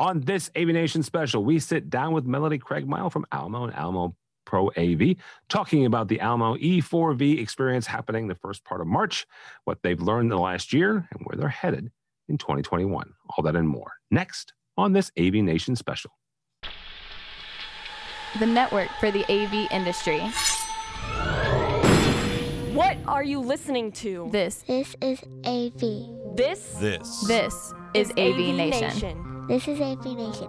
On this AV Nation special, we sit down with Melody Craigmile from Almo and Almo Pro AV, talking about the Almo E4V experience happening the first part of March, what they've learned in the last year, and where they're headed in 2021. All that and more next on this AV Nation special. The network for the AV industry. What are you listening to? This This is AV. This This. this is AV, Nation. This is AV Nation.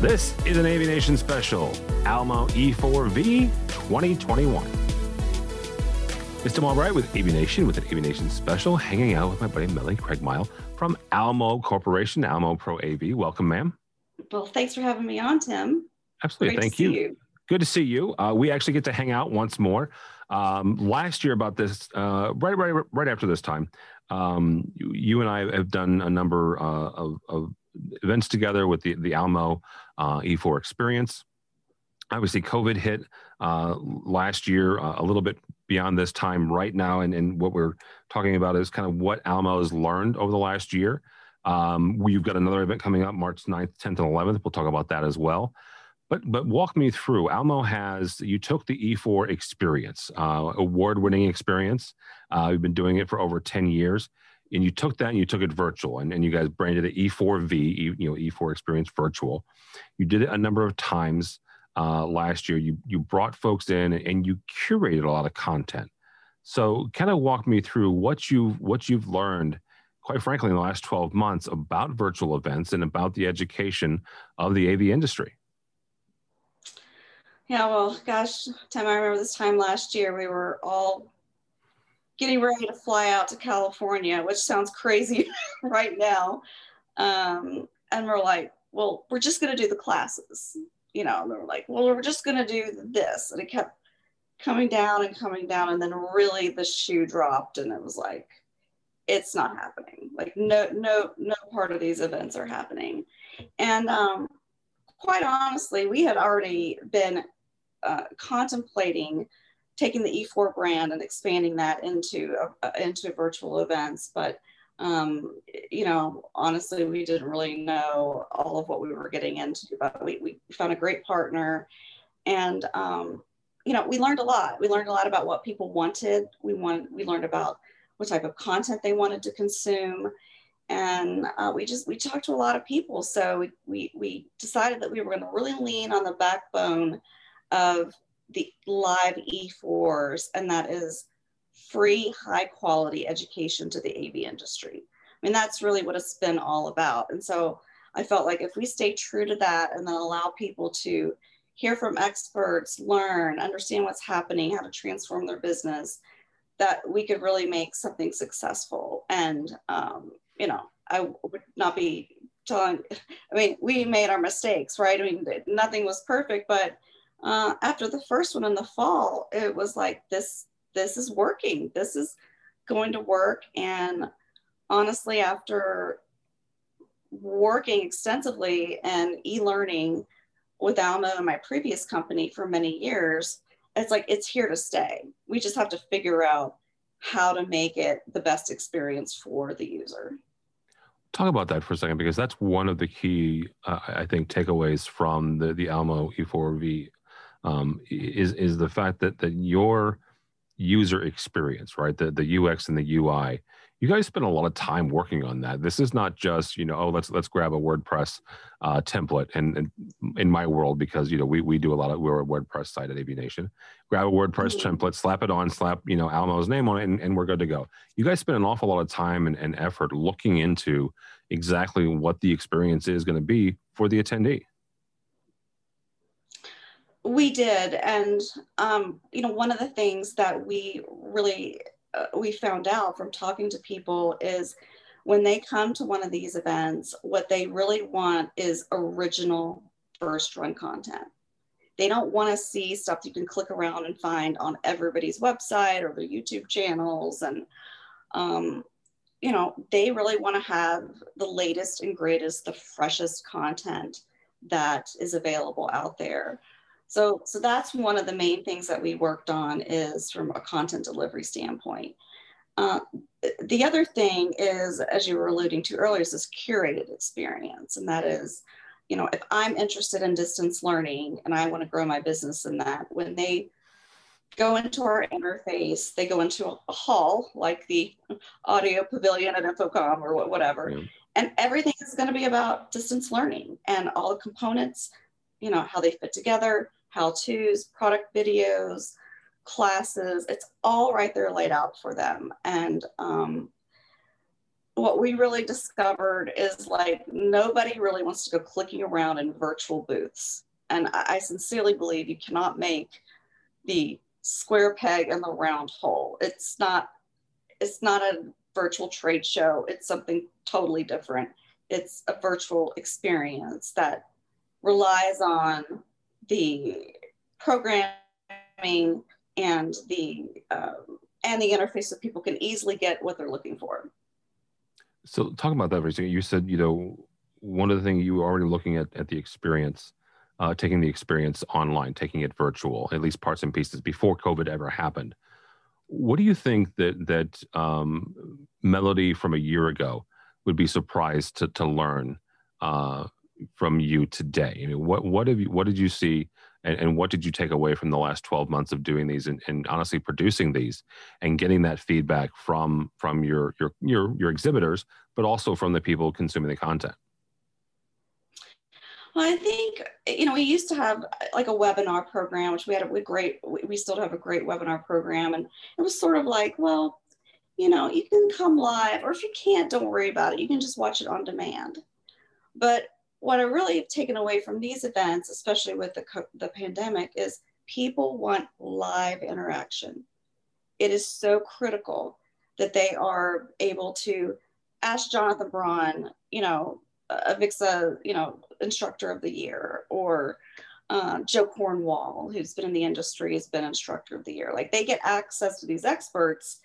This is an AV Nation special, Almo E4V 2021. It's Tim Albright with AV Nation with an AV Nation special, hanging out with my buddy Melanie Craigmile from Almo Corporation, Almo Pro AV. Welcome, ma'am. Well, thanks for having me on, Tim. Absolutely. Great Thank to see you. you. Good to see you. Uh, we actually get to hang out once more. Um, last year, about this, uh, right, right, right after this time, um, you, you and I have done a number uh, of, of events together with the the Almo uh, E4 experience. Obviously, COVID hit uh, last year, uh, a little bit beyond this time right now, and, and what we're talking about is kind of what Almo has learned over the last year. Um, we've got another event coming up March 9th, 10th, and 11th. We'll talk about that as well. But but walk me through. Almo has you took the E4 experience, uh, award-winning experience. Uh, you've been doing it for over 10 years, and you took that and you took it virtual, and, and you guys branded it E4V, E- you know E4 Experience Virtual. You did it a number of times uh, last year. You you brought folks in and you curated a lot of content. So kind of walk me through what you've what you've learned, quite frankly, in the last 12 months about virtual events and about the education of the AV industry. Yeah, well, gosh, Tim, I remember this time last year we were all getting ready to fly out to California, which sounds crazy right now. Um, and we're like, well, we're just going to do the classes, you know, and were like, well, we're just going to do this. And it kept coming down and coming down. And then really the shoe dropped and it was like, it's not happening. Like no, no, no part of these events are happening. And um, quite honestly, we had already been uh, contemplating taking the E4 brand and expanding that into uh, into virtual events, but um, you know, honestly, we didn't really know all of what we were getting into. But we, we found a great partner, and um, you know, we learned a lot. We learned a lot about what people wanted. We wanted we learned about what type of content they wanted to consume and uh, we just we talked to a lot of people so we, we we decided that we were going to really lean on the backbone of the live e4s and that is free high quality education to the av industry. I mean that's really what it's been all about. And so i felt like if we stay true to that and then allow people to hear from experts learn understand what's happening how to transform their business that we could really make something successful. And um, you know, I would not be telling, I mean, we made our mistakes, right? I mean, nothing was perfect, but uh, after the first one in the fall, it was like, this, this is working. This is going to work. And honestly, after working extensively and e-learning with Almo and my previous company for many years, it's like, it's here to stay. We just have to figure out how to make it the best experience for the user talk about that for a second because that's one of the key uh, i think takeaways from the the almo e4v um, is is the fact that that your user experience right the the ux and the ui you guys spend a lot of time working on that. This is not just you know oh let's let's grab a wordpress uh, template and, and, in my world because you know we, we do a lot of we're a wordpress site at av nation. Grab a wordpress Mhm. template slap it on slap you know almo's name on it and, and we're good to go. You guys spend an awful lot of time and, and effort looking into exactly what the experience is going to be for the attendee We did, and um, you know, one of the things that we really uh, we found out from talking to people is when they come to one of these events, what they really want is original first run content. They don't want to see stuff you can click around and find on everybody's website or their YouTube channels, and um, you know, they really want to have the latest and greatest, the freshest content that is available out there. So, so that's one of the main things that we worked on is from a content delivery standpoint. Uh, the other thing is, as you were alluding to earlier, is this curated experience. And that is, you know, if I'm interested in distance learning and I want to grow my business in that, when they go into our interface, they go into a hall like the audio pavilion at InfoComm or whatever. Yeah. And everything is going to be about distance learning and all the components, you know, how they fit together, how to's, product videos, classes. It's all right there laid out for them. And um, what we really discovered is like nobody really wants to go clicking around in virtual booths. And I, I sincerely believe you cannot make the square peg in the round hole. It's not it's not a virtual trade show. It's something totally different. It's a virtual experience that relies on the programming and the um, and the interface so people can easily get what they're looking for. So talking about that for a second, you said you know one of the things you were already looking at at the experience uh, taking the experience online, taking it virtual, at least parts and pieces before COVID ever happened. What do you think that that um, Melody from a year ago would be surprised to to learn uh, from you today? I mean, what what have you what did you see, and, and what did you take away from the last twelve months of doing these and, and honestly producing these and getting that feedback from from your your your your exhibitors, but also from the people consuming the content? Well, I think, you know, we used to have like a webinar program, which we had a great, we still have a great webinar program. And it was sort of like, well, you know, you can come live, or if you can't, don't worry about it. You can just watch it on demand. But what I really have taken away from these events, especially with the, the pandemic, is people want live interaction. It is so critical that they are able to ask Jonathan Brawn, you know, a Avixa, you know, instructor of the year, or uh, Joe Cornwall, who's been in the industry, has been instructor of the year. Like they get access to these experts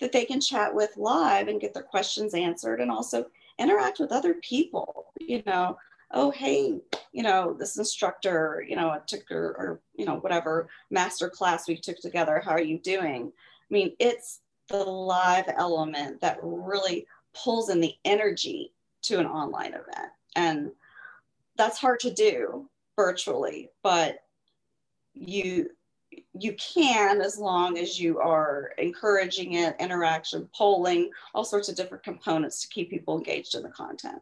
that they can chat with live and get their questions answered, and also interact with other people. You know, oh hey, you know, this instructor, you know, took or, or you know whatever master class we took together. How are you doing? I mean, it's the live element that really pulls in the energy to an online event. And that's hard to do virtually, but you you can as long as you are encouraging it, interaction, polling, all sorts of different components to keep people engaged in the content.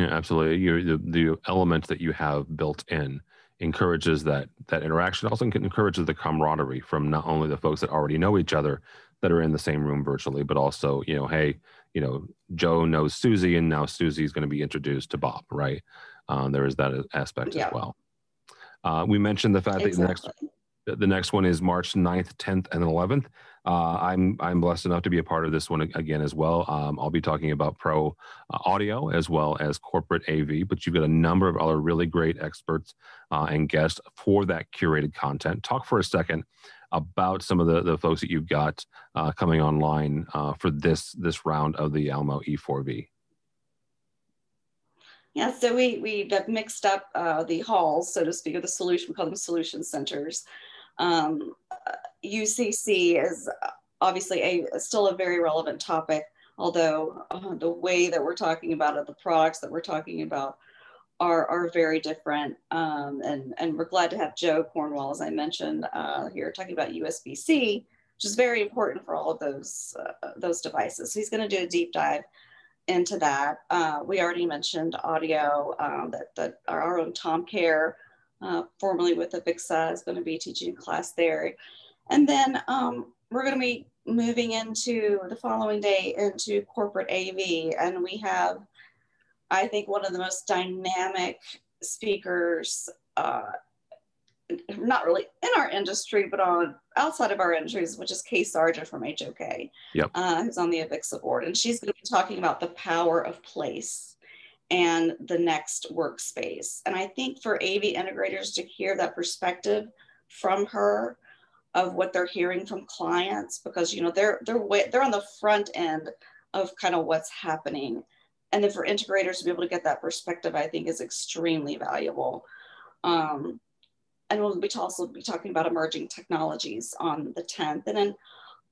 Yeah, absolutely. You, the, the element that you have built in encourages that that interaction. Also encourages the camaraderie from not only the folks that already know each other that are in the same room virtually, but also you know, hey, you know, Joe knows Susie, and now Susie is going to be introduced to Bob, right? Um, there is that aspect yeah. as well. Uh, we mentioned the fact exactly. that the next the next one is March 9th, 10th, and 11th. Uh, I'm I'm blessed enough to be a part of this one again as well. Um, I'll be talking about pro uh, audio as well as corporate AV, but you've got a number of other really great experts uh, and guests for that curated content. Talk for a second about some of the, the folks that you've got uh, coming online uh, for this this round of the Almo E4V. Yeah, so we we have mixed up uh, the halls, so to speak, or the solution. We call them solution centers. Um, UCC is obviously a still a very relevant topic, although uh, the way that we're talking about it, the products that we're talking about, are, are very different. Um, and, and we're glad to have Joe Cornwall, as I mentioned uh, here, talking about USB-C, which is very important for all of those, uh, those devices. So he's going to do a deep dive into that. Uh, we already mentioned audio, um, that, that our own Tom Kerr, uh, formerly with Avixa, is going to be teaching a class there. And then um, we're going to be moving into the following day into corporate AV, and we have I think one of the most dynamic speakers, uh, not really in our industry, but on outside of our industries, which is Kay Sargent from HOK, yep. uh, who's on the Avixa board. And she's going to be talking about the power of place and the next workspace. And I think for AV integrators to hear that perspective from her of what they're hearing from clients, because you know they're they're way, they're on the front end of kind of what's happening and then for integrators to be able to get that perspective, I think is extremely valuable. Um, and we'll be also be talking about emerging technologies on the 10th. And then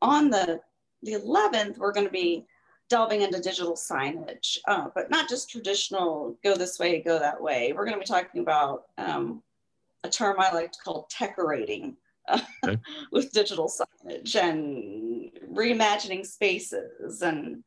on the the 11th, we're going to be delving into digital signage, uh, but not just traditional go this way, go that way. We're going to be talking about um, a term I like to call techerating okay. with digital signage and reimagining spaces and,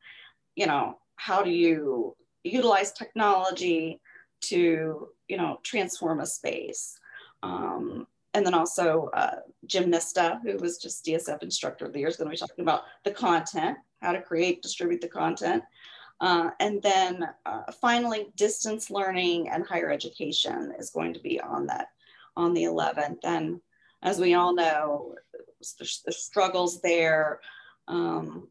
you know, how do you utilize technology to, you know, transform a space. Um, and then also uh, Jim Nista, who was just DSF instructor of the year, is going to be talking about the content, how to create, distribute the content. Uh, and then uh, finally, distance learning and higher education is going to be on that on the 11th. And as we all know, the, struggles there. Um,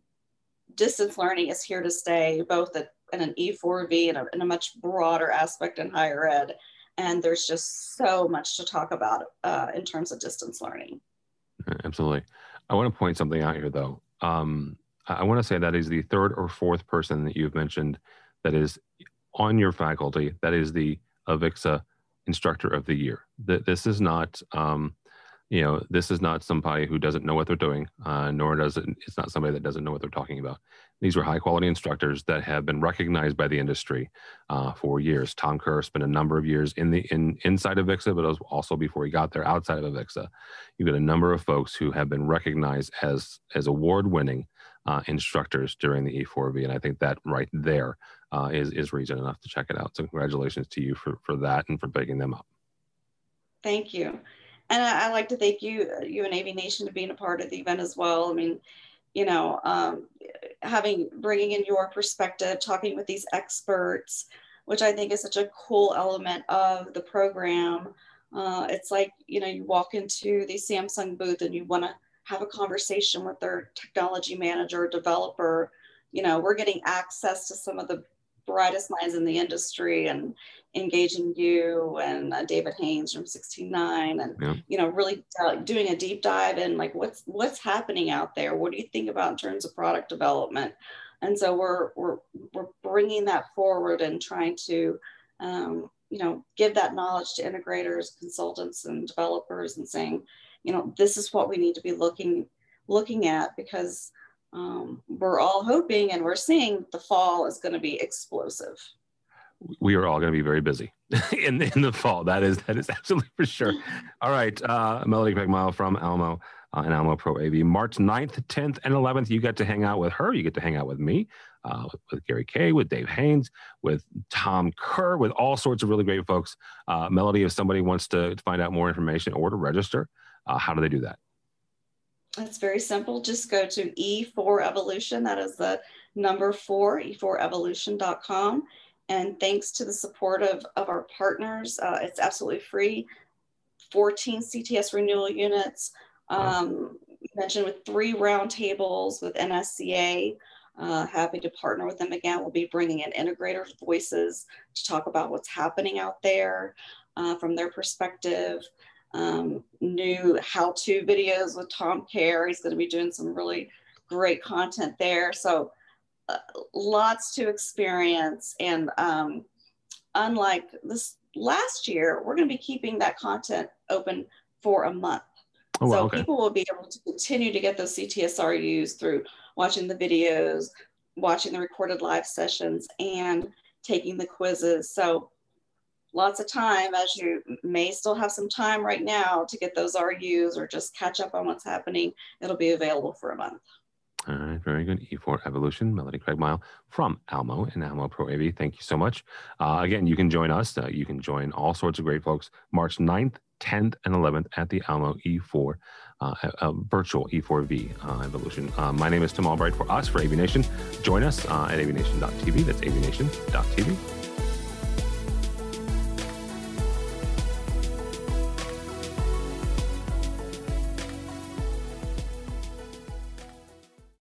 distance learning is here to stay, both at, in an E4V and a, in a much broader aspect in higher ed and there's just so much to talk about uh, in terms of distance learning. Absolutely. I want to point something out here, though. Um, I want to say that is the third or fourth person that you've mentioned that is on your faculty that is the Avixa Instructor of the Year. This is not um, you know, this is not somebody who doesn't know what they're doing, uh, nor does it, it's not somebody that doesn't know what they're talking about. These were high quality instructors that have been recognized by the industry uh, for years. Tom Kerr spent a number of years in the in inside of Avixa, but also before he got there outside of Avixa. You've got a number of folks who have been recognized as as award winning uh, instructors during the E4V, and I think that right there uh, is is reason enough to check it out. So congratulations to you for for that and for picking them up. Thank you and I, I like to thank you, you and AV Nation, for being a part of the event as well. I mean, you know, um, having bringing in your perspective, talking with these experts, which I think is such a cool element of the program. Uh, it's like you know, you walk into the Samsung booth and you want to have a conversation with their technology manager, developer. You know, we're getting access to some of the brightest minds in the industry and engaging you and uh, David Haynes from 169 and yeah. you know really uh, doing a deep dive in like what's what's happening out there what do you think about in terms of product development and so we're we're we're bringing that forward and trying to um, you know give that knowledge to integrators consultants and developers and saying you know this is what we need to be looking looking at because um, we're all hoping and we're seeing the fall is going to be explosive. We are all going to be very busy in the, in the fall. That is that is absolutely for sure. All right, uh, Melody Craigmile from Almo uh, and Almo Pro AV. March 9th, 10th, and 11th, you get to hang out with her. You get to hang out with me, uh, with, with, Gary Kayye, with Dave Haynes, with Tom Kerr, with all sorts of really great folks. Uh, Melody, if somebody wants to find out more information or to register, uh, how do they do that? It's very simple. Just go to E4 Evolution. That is the number four, e4evolution.com. And thanks to the support of, of our partners, uh, it's absolutely free. 14 CTS renewal units. Um, mentioned with three roundtables with NSCA. Uh, happy to partner with them again. We'll be bringing in integrator voices to talk about what's happening out there uh, from their perspective um, new how-to videos with Tom Kerr. He's going to be doing some really great content there. So uh, lots to experience. And um, unlike this last year, we're going to be keeping that content open for a month. Oh, so okay. people will be able to continue to get those CTSRUs through watching the videos, watching the recorded live sessions, and taking the quizzes. So lots of time as you may still have some time right now to get those RUs or just catch up on what's happening. It'll be available for a month. All right, very good. E4 Evolution, Melody Craigmile from Almo and Almo Pro AV. Thank you so much. Uh, again, you can join us. Uh, you can join all sorts of great folks March 9th, 10th, and 11th at the Almo E4 uh, uh, virtual E4V uh, Evolution. Uh, my name is Tim Albright for us, for AV Nation. Join us at avnation.tv. That's avnation.tv